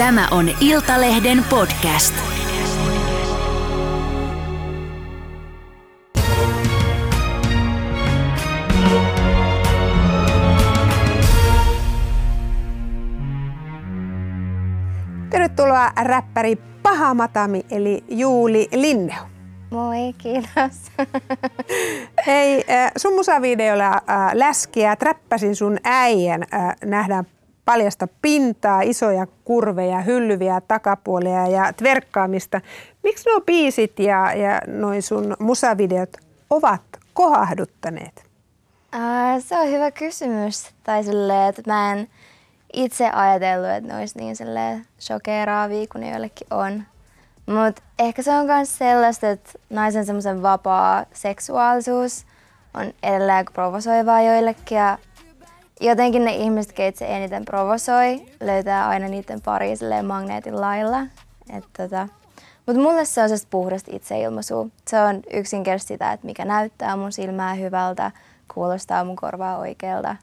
Tämä on Iltalehden podcast. Tervetuloa räppäri Paha Matami eli Juuli Linneo. Moi, kiitos. Hei, äh, sun musavideolla äh, läskiä träppäsin sun äijän. Äh, nähdään paljasta pintaa, isoja kurveja, hyllyviä takapuolia ja tverkkaamista. Miksi nuo biisit ja, ja noin sun musavideot ovat kohahduttaneet? Uh, se on hyvä kysymys. Tai silleen, että mä en itse ajatellut, että ne olisi niin shokeraavia kuin ne joillekin on. Mutta ehkä se on myös sellaista, että naisen semmoisen vapaa seksuaalisuus on edelleen provosoivaa joillekin ja jotenkin ne ihmiset, keitä se eniten provosoi, löytää aina niiden pari magneetin lailla. tota. Mutta mulle se on se puhdasta itseilmaisua. Se on yksinkertaisesti sitä, että mikä näyttää mun silmää hyvältä, kuulostaa mun korvaa oikealta.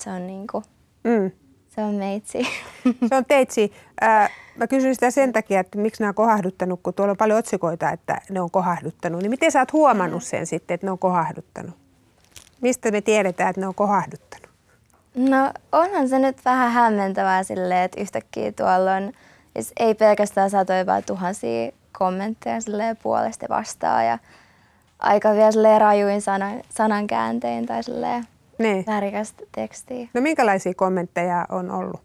Se on niinku, mm. se on meitsi. Se on teitsi. Äh, mä kysyn sitä sen takia, että miksi nämä on kohahduttanut, kun tuolla on paljon otsikoita, että ne on kohahduttanut. Niin miten sä oot huomannut sen sitten, että ne on kohahduttanut? Mistä me tiedetään, että ne on kohahduttanut? No onhan se nyt vähän hämmentävää silleen, että yhtäkkiä tuolla on, ei pelkästään satoja, vaan tuhansia kommentteja silleen puolesta vastaan ja aika vielä silleen rajuin sanan, sanankääntein tai silleen niin. värikästä tekstiä. No minkälaisia kommentteja on ollut?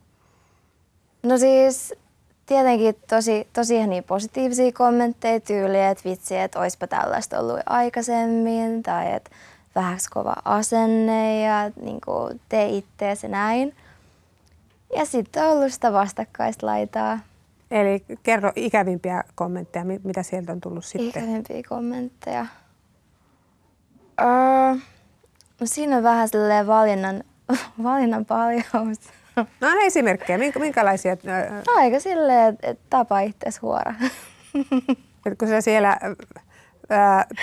No siis tietenkin tosi, tosi niin positiivisia kommentteja tyyliä, että vitsi, että oispa tällaista ollut aikaisemmin tai että vähäksi kova asenne ja niin kuin, tee itteesi näin. Ja sitten on ollut sitä vastakkaista laitaa. Eli kerro ikävimpiä kommentteja, mitä sieltä on tullut sitten? Ikävimpiä kommentteja. Öö, no siinä on vähän sellainen valinnan, valinnan paljous. No on esimerkkejä. Minkälaisia? No aika silleen, että et tapa itseäsi huora. kun sä siellä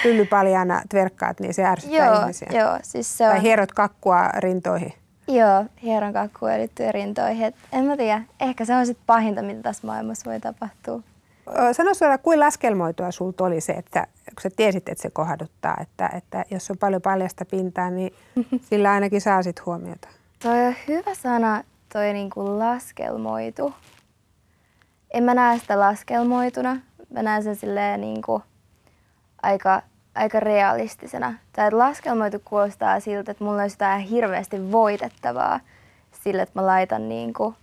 pyllypaljana tverkkaat, niin se ärsyttää joo, ihmisiä. Joo, siis se on... Tai hierot kakkua rintoihin. Joo, hieron kakkua liittyy rintoihin. Et en mä tiedä, ehkä se on sitten pahinta, mitä tässä maailmassa voi tapahtua. Sano suoraan, kuin laskelmoitua sulta oli se, että kun sä tiesit, että se kohduttaa, että, että jos on paljon paljasta pintaa, niin sillä ainakin saa sit huomiota. Toi on hyvä sana, toi niinku laskelmoitu. En mä näe sitä laskelmoituna. Mä näen sen silleen niinku, aika, aika realistisena. Tai että laskelmoitu kuulostaa siltä, että mulla olisi jotain hirveästi voitettavaa sillä, että mä laitan niin kuin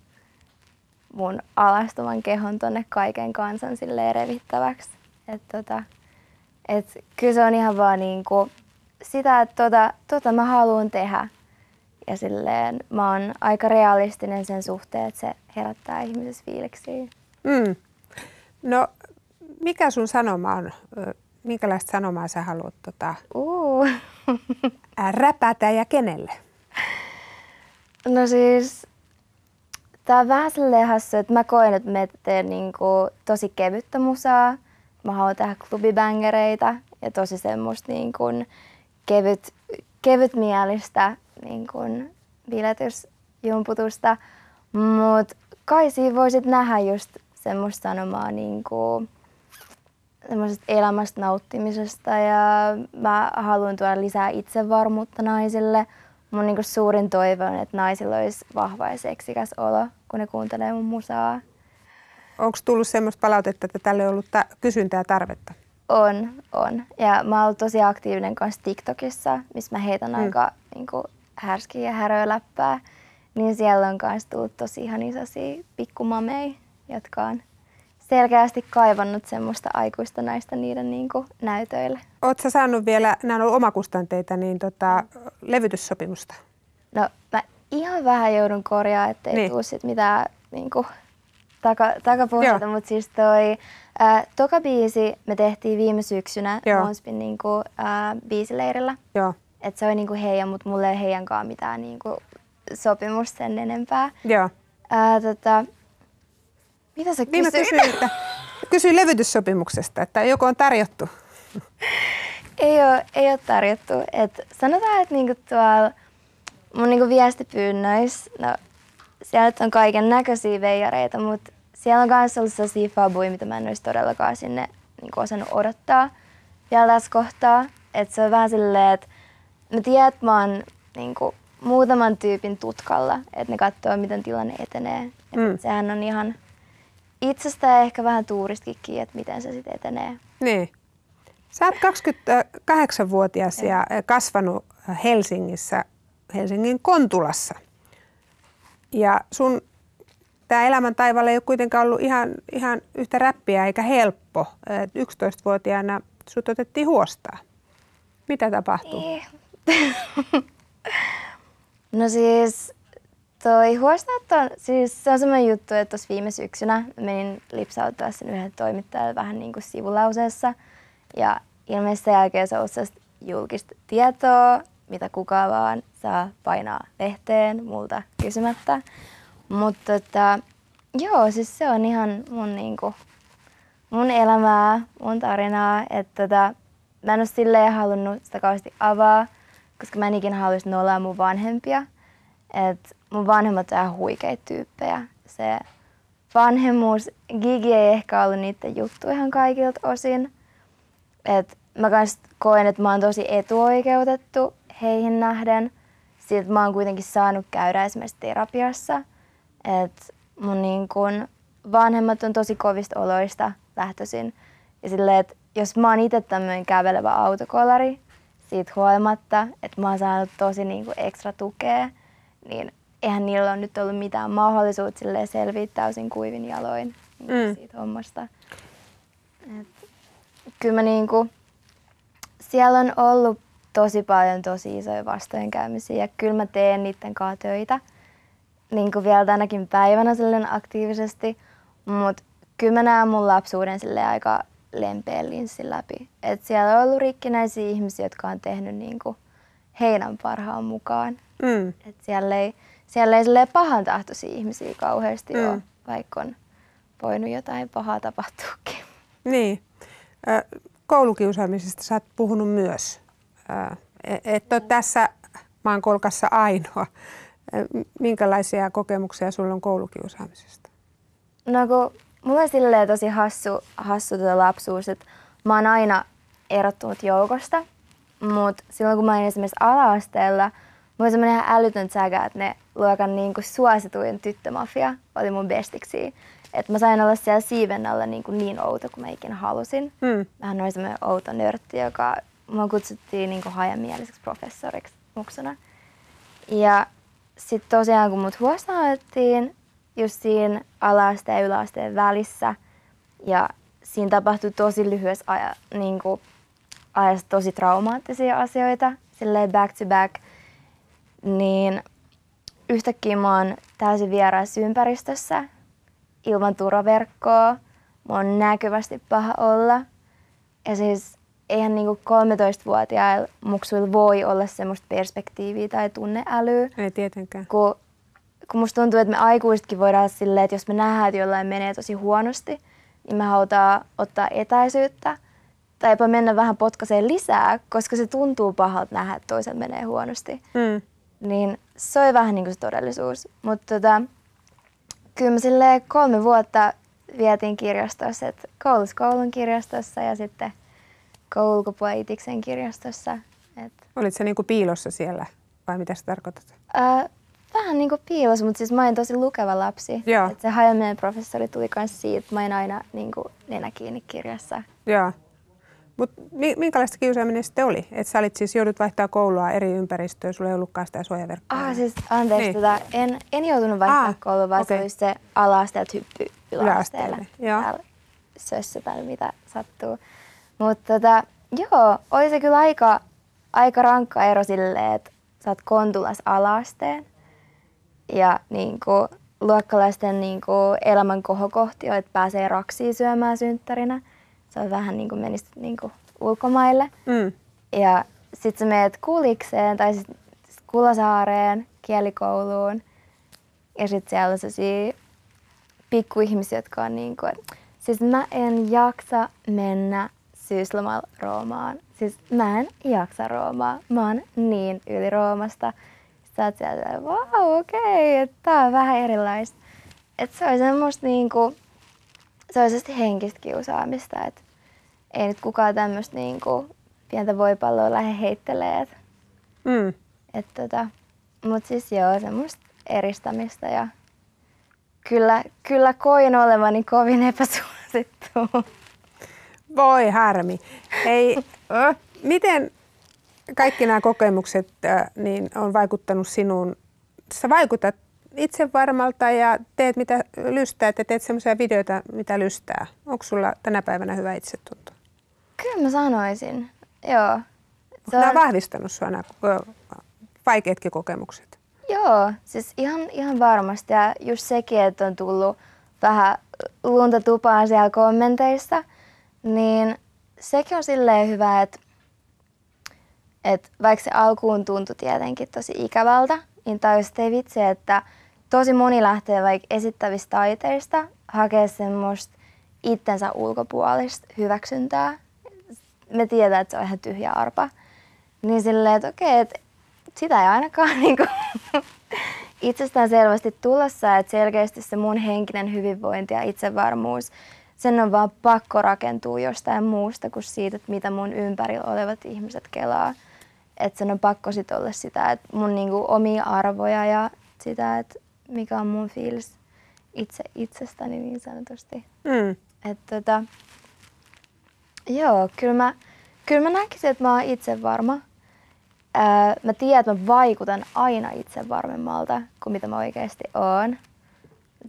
mun alastuvan kehon tonne kaiken kansan silleen revittäväksi. Et tota, et kyllä se on ihan vaan niin kuin sitä, että tota, tota mä haluan tehdä. Ja silleen mä oon aika realistinen sen suhteen, että se herättää ihmisessä fiiliksiä. Mm. No, mikä sun sanoma on minkälaista sanomaa sä haluat tota, uh. räpätä ja kenelle? No siis, tää on vähän silleen hassu, että mä koen, että mä teen niinku tosi kevyttä musaa. Mä haluan tehdä klubibängereitä ja tosi semmoista niinku kevyt, kevyt mielistä niinku biletysjumputusta. Mut kai siinä voisit nähdä just semmoista sanomaa niinku, elämästä nauttimisesta ja mä haluan tuoda lisää itsevarmuutta naisille. Mun niin suurin toive on, että naisilla olisi vahva ja seksikäs olo, kun ne kuuntelee mun musaa. Onko tullut semmoista palautetta, että tälle on ollut ta- kysyntää ja tarvetta? On, on. Ja mä oon tosi aktiivinen kanssa TikTokissa, missä mä heitän mm. aika niin kuin, härskiä ja häröä läppää. Niin siellä on myös tullut tosi ihan isosia pikkumameja, jotka on selkeästi kaivannut semmoista aikuista naista niiden niin kuin, näytöille. Oletko saanut vielä, nämä on ollut omakustanteita, niin tota, levytyssopimusta? No mä ihan vähän joudun korjaa, ettei niin. tule sit mitään niin kuin, taka, takapuolta, mutta siis toi ää, toka biisi me tehtiin viime syksynä Monspin niin kuin, ää, biisileirillä. Joo. Et se oli niin kuin heidän, mutta mulle ei heidänkaan mitään niin kuin, sopimusta sen enempää. Joo. Ää, tota, mitä sä kysyit? Niin kysyin, että, kysyin levytyssopimuksesta, että joko on tarjottu. Ei ole, ei ole tarjottu. Et sanotaan, että niinku tuolla mun niinku viestipyynnöissä, no siellä on kaiken näköisiä veijareita, mutta siellä on myös ollut sellaisia fabuja, mitä mä en olisi todellakaan sinne niin osannut odottaa vielä tässä kohtaa. Että se on vähän silleen, että mä tiedän, että mä oon niin kuin, muutaman tyypin tutkalla, että ne katsoo, miten tilanne etenee. Mm. Sehän on ihan itsestään ehkä vähän tuuristikin, että miten se sitten etenee. Niin. Sä oot 28-vuotias ja kasvanut Helsingissä, Helsingin Kontulassa. Ja sun tämä elämän taivaalla ei ole kuitenkaan ollut ihan, ihan yhtä räppiä eikä helppo. 11-vuotiaana sut otettiin huostaa. Mitä tapahtui? Niin. no siis toi huostaanotto, siis se on semmoinen juttu, että tuossa viime syksynä menin lipsauttaa sen yhden toimittajan vähän niin kuin sivulauseessa. Ja ilmeisesti sen jälkeen se on julkista tietoa, mitä kukaan vaan saa painaa lehteen multa kysymättä. Mutta tota, joo, siis se on ihan mun, niinku, mun elämää, mun tarinaa. Että tota, mä en ole silleen halunnut sitä kauheasti avaa, koska mä en ikinä haluaisi nollaa mun vanhempia. Et mun vanhemmat on ihan huikeita tyyppejä. Se vanhemmuus, Gigi ei ehkä ollut niiden juttu ihan kaikilta osin. Et mä kans koen, että mä oon tosi etuoikeutettu heihin nähden. Siitä mä oon kuitenkin saanut käydä esimerkiksi terapiassa. Et mun niin kun vanhemmat on tosi kovista oloista lähtöisin. Ja silleen, että jos mä oon itse tämmöinen kävelevä autokolari, siitä huolimatta, että mä oon saanut tosi niin ekstra tukea, niin eihän niillä ole nyt ollut mitään mahdollisuutta selviä täysin kuivin jaloin niin mm. siitä hommasta. Et, kyllä mä niin kuin, siellä on ollut tosi paljon tosi isoja vastoinkäymisiä ja kyllä mä teen niiden kanssa töitä niin kuin vielä tänäkin päivänä silleen aktiivisesti, mutta kyllä mä näen mun lapsuuden sille aika lempeän linssin läpi. Et siellä on ollut rikkinäisiä ihmisiä, jotka on tehnyt niin kuin heidän parhaan mukaan. Mm. Et siellä ei, siellä ei pahan tahtoisia ihmisiä kauheasti mm. ole, vaikka on voinut jotain pahaa tapahtuukin. Niin. Koulukiusaamisesta sä oot puhunut myös. E-, et ole tässä maankolkassa ainoa. Minkälaisia kokemuksia sulla on koulukiusaamisesta? No kun mulla on silleen tosi hassu, hassu tuota lapsuus, että mä oon aina erottunut joukosta, mutta silloin kun mä olin esimerkiksi ala-asteella, mulla oli semmoinen ihan älytön säkä, että ne luokan niin kuin suosituin tyttömafia oli mun bestiksi. Että mä sain olla siellä siiven alla niin, kuin niin outo kuin mä ikinä halusin. Mm. Mähän olin semmoinen outo nörtti, joka mua kutsuttiin niin kuin hajamieliseksi professoriksi muksuna. Ja sitten tosiaan kun mut huostaanotettiin just siinä alaasteen ja yläasteen välissä ja siinä tapahtui tosi lyhyessä aja, niin kuin, ajassa tosi traumaattisia asioita, silleen back to back, niin yhtäkkiä mä oon täysin vieraassa ympäristössä ilman turvaverkkoa. Mä oon näkyvästi paha olla. Ja siis eihän niinku 13-vuotiailla muksuilla voi olla semmoista perspektiiviä tai tunneälyä. Ei tietenkään. Kun, kun musta tuntuu, että me aikuisetkin voidaan silleen, että jos me nähdään, että jollain menee tosi huonosti, niin me halutaan ottaa etäisyyttä tai jopa mennä vähän potkaseen lisää, koska se tuntuu pahalta nähdä, että toisella menee huonosti. Mm. Niin se on vähän niin kuin se todellisuus. Mutta tota, kyllä me kolme vuotta vietiin kirjastossa, että koulussa koulun kirjastossa ja sitten ulkopuolella Itiksen kirjastossa. Et... Olit se niinku piilossa siellä vai mitä se tarkoitat? Äh, vähän niinku piilossa, mutta siis mä olin tosi lukeva lapsi. Joo. Et se hajaminen professori tuli myös siitä, että mä olin aina niinku nenä kiinni kirjassa. Joo. Mutta minkälaista kiusaaminen sitten oli? Että sä olit siis joudut vaihtaa koulua eri ympäristöön, sulla ei ollutkaan sitä suojaverkkoa. Ah, siis anteeksi, niin. tota, en, en joutunut vaihtaa ah, koulua, vaan okay. se oli se ala-asteelta hyppy yläasteelle. Yläasteelle. Sössöpäin, mitä sattuu. Mutta tota, joo, oli se kyllä aika, aika rankka ero silleen, että sä oot Kontulas alasteen ja niin kuin, luokkalaisten niin kuin, elämän kohokohti on, että pääsee raksiin syömään synttärinä. Se on vähän niin kuin menisit niin kuin, ulkomaille. Mm. Ja sit sä meet kulikseen tai sit Kulosaareen kielikouluun. Ja sit siellä on sellaisia pikkuihmisiä, jotka on niin kuin, siis mä en jaksa mennä syyslomalla Roomaan. Siis mä en jaksa Roomaa. Mä oon niin yli Roomasta. Sä oot sieltä, wow, okei, okay, tää on vähän erilaista. Että se on semmoista niinku, se olisi henkistä kiusaamista. Et ei nyt kukaan tämmöistä niinku pientä voipalloa lähde heittelee. Mm. Et tota, Mutta siis joo, semmoista eristämistä ja kyllä, kyllä koin olevani kovin epäsuosittu. Voi harmi. Ei, miten kaikki nämä kokemukset niin on vaikuttanut sinuun? Sä vaikutat itse varmalta ja teet mitä lystää, että teet semmoisia videoita, mitä lystää. Onko sulla tänä päivänä hyvä itsetunto? Kyllä mä sanoisin, joo. Se on... Nämä vahvistanut sinua nämä vaikeatkin kokemukset? Joo, siis ihan, ihan varmasti. Ja just sekin, että on tullut vähän lunta tupaan siellä kommenteissa, niin sekin on silleen hyvä, että, että vaikka se alkuun tuntui tietenkin tosi ikävältä, niin tajus, ei vitsi, että tosi moni lähtee vaikka esittävistä taiteista hakea semmoista itsensä ulkopuolista hyväksyntää. Me tiedetään, että se on ihan tyhjä arpa. Niin silleen, että okei, että sitä ei ainakaan niin kuin, itsestään selvästi tulossa, että selkeästi se mun henkinen hyvinvointi ja itsevarmuus, sen on vaan pakko rakentua jostain muusta kuin siitä, että mitä mun ympärillä olevat ihmiset kelaa. Että sen on pakko sit olla sitä, että mun niinku omia arvoja ja sitä, että mikä on mun fiilis itse itsestäni niin sanotusti. Mm. Että tota, joo, kyllä mä, kyllä mä näkisin, että mä oon itse varma. Ää, mä tiedän, että mä vaikutan aina itse varmemmalta kuin mitä mä oikeasti oon.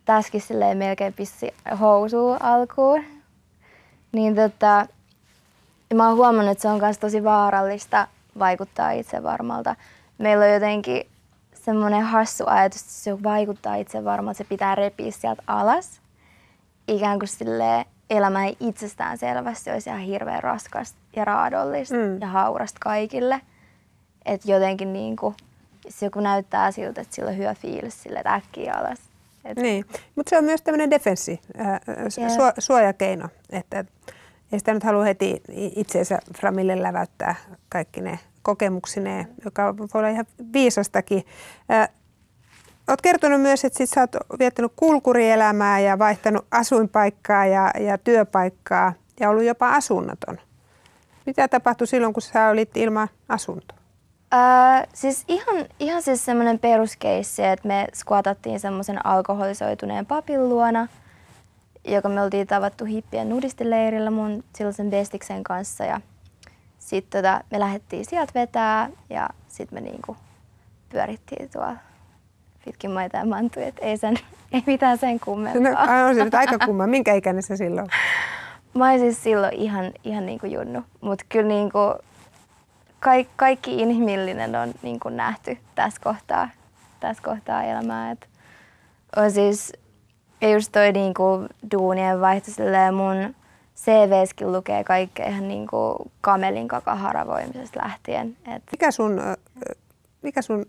Tässäkin silleen melkein pissi housuu alkuun. Niin tota, mä oon huomannut, että se on myös tosi vaarallista vaikuttaa itse varmalta. Meillä on jotenkin semmoinen hassu ajatus, että se vaikuttaa itse varmalta, se pitää repiä sieltä alas. Ikään kuin silleen elämä ei itsestään selvästi olisi ihan hirveän raskasta ja raadollista mm. ja haurasta kaikille – että jotenkin niin kuin, se joku näyttää siltä, että sillä on hyvä fiilis sille, että äkkiä alas. Et... Niin, mutta se on myös tämmöinen defenssi, äh, su- suojakeino, että ei sitä nyt halua heti itseensä Framille läväyttää kaikki ne kokemuksineen, joka voi olla ihan viisastakin. Äh, Olet kertonut myös, että sit sä oot viettänyt kulkurielämää ja vaihtanut asuinpaikkaa ja, ja työpaikkaa ja ollut jopa asunnoton. Mitä tapahtui silloin, kun sä olit ilman asuntoa? Öö, siis ihan, ihan siis semmoinen peruskeissi, että me skuatattiin semmoisen alkoholisoituneen papin luona, joka me oltiin tavattu hippien nudistileirillä mun silloisen bestiksen kanssa. Ja sitten tota, me lähdettiin sieltä vetää ja sitten me niinku pyörittiin tuolla pitkin maita ja mantuja, että ei, sen, ei mitään sen kummempaa. No, on se nyt aika kumma. Minkä ikäinen se silloin? Mä olin siis silloin ihan, ihan niinku junnu, mutta kyllä niinku kaik, kaikki inhimillinen on niin kuin nähty tässä kohtaa, tässä kohtaa elämää. Et on siis, ja just toi niin kuin duunien vaihto mun CVskin lukee kaikkea ihan niin kuin kamelin kakaharavoimisesta lähtien. Et. Mikä, sun, mikä sun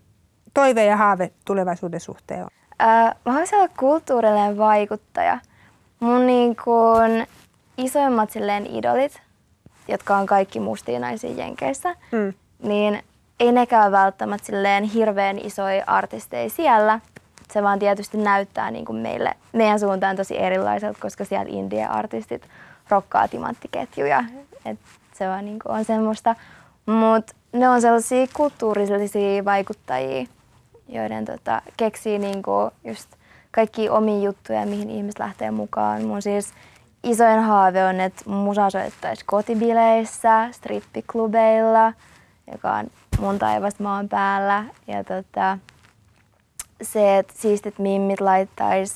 toive ja haave tulevaisuuden suhteen on? Mä haluaisin olla kulttuurillinen vaikuttaja. Mun niin kuin isoimmat silleen idolit jotka on kaikki mustia naisia Jenkeissä, mm. niin ei nekään välttämättä silleen hirveän isoja artisteja siellä. Se vaan tietysti näyttää niin kuin meille, meidän suuntaan tosi erilaiselta, koska siellä India-artistit rokkaa timanttiketjuja. Et se vaan niin kuin on semmoista. Mutta ne on sellaisia kulttuurillisia vaikuttajia, joiden tota, keksii niin kuin just kaikki omia juttuja, mihin ihmiset lähtee mukaan. Mun siis isoin haave on, että musa soittaisi kotibileissä, strippiklubeilla, joka on mun taivas maan päällä. Ja tota, se, että siistit mimmit laittaisi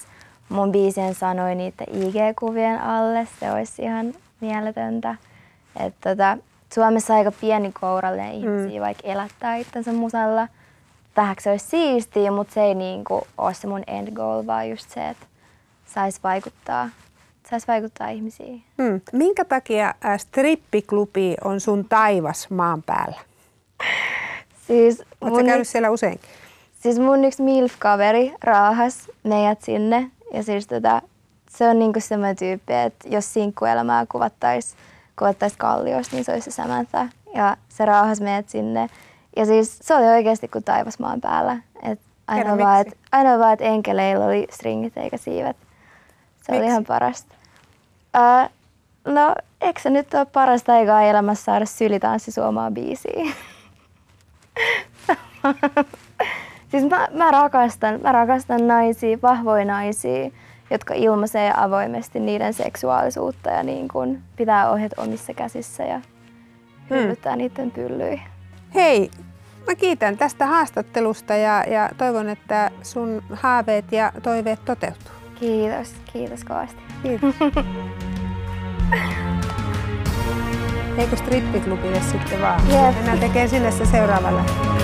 mun biisien sanoi niitä IG-kuvien alle, se olisi ihan mieletöntä. Et tota, Suomessa aika pieni kourallinen ihmisiä, mm. vaikka elättää itsensä musalla. Vähäksi se olisi siistiä, mutta se ei niinku ole se mun end goal, vaan just se, että saisi vaikuttaa saisi vaikuttaa ihmisiin. Hmm. Minkä takia strippiklubi on sun taivas maan päällä? Siis Oletko käynyt siellä useinkin? Siis mun yksi MILF-kaveri raahas meidät sinne. Ja siis tota, se on niinku semmoinen tyyppi, että jos sinkkuelämää kuvattaisi kuvattais kalliossa, niin se olisi se Samantha. Ja se raahas meidät sinne. Ja siis se oli oikeasti kuin taivas maan päällä. Et ainoa, vaan, et, ainoa vaan, että enkeleillä oli stringit eikä siivet. Se miksi? oli ihan parasta. Ää, no, eikö se nyt ole parasta aikaa elämässä saada sylitanssi suomaa biisiä? siis mä, mä, rakastan, mä rakastan naisia, vahvoja naisia, jotka ilmaisee avoimesti niiden seksuaalisuutta ja niin kun pitää ohjat omissa käsissä ja hyllyttää hmm. niiden pyllyjä. Hei, mä kiitän tästä haastattelusta ja, ja toivon, että sun haaveet ja toiveet toteutuu. Kiitos, kiitos kovasti. Kiitos. Eikö strippiklubille sitten vaan? Jep. Mennään tekemään sinne se seuraava lähtö.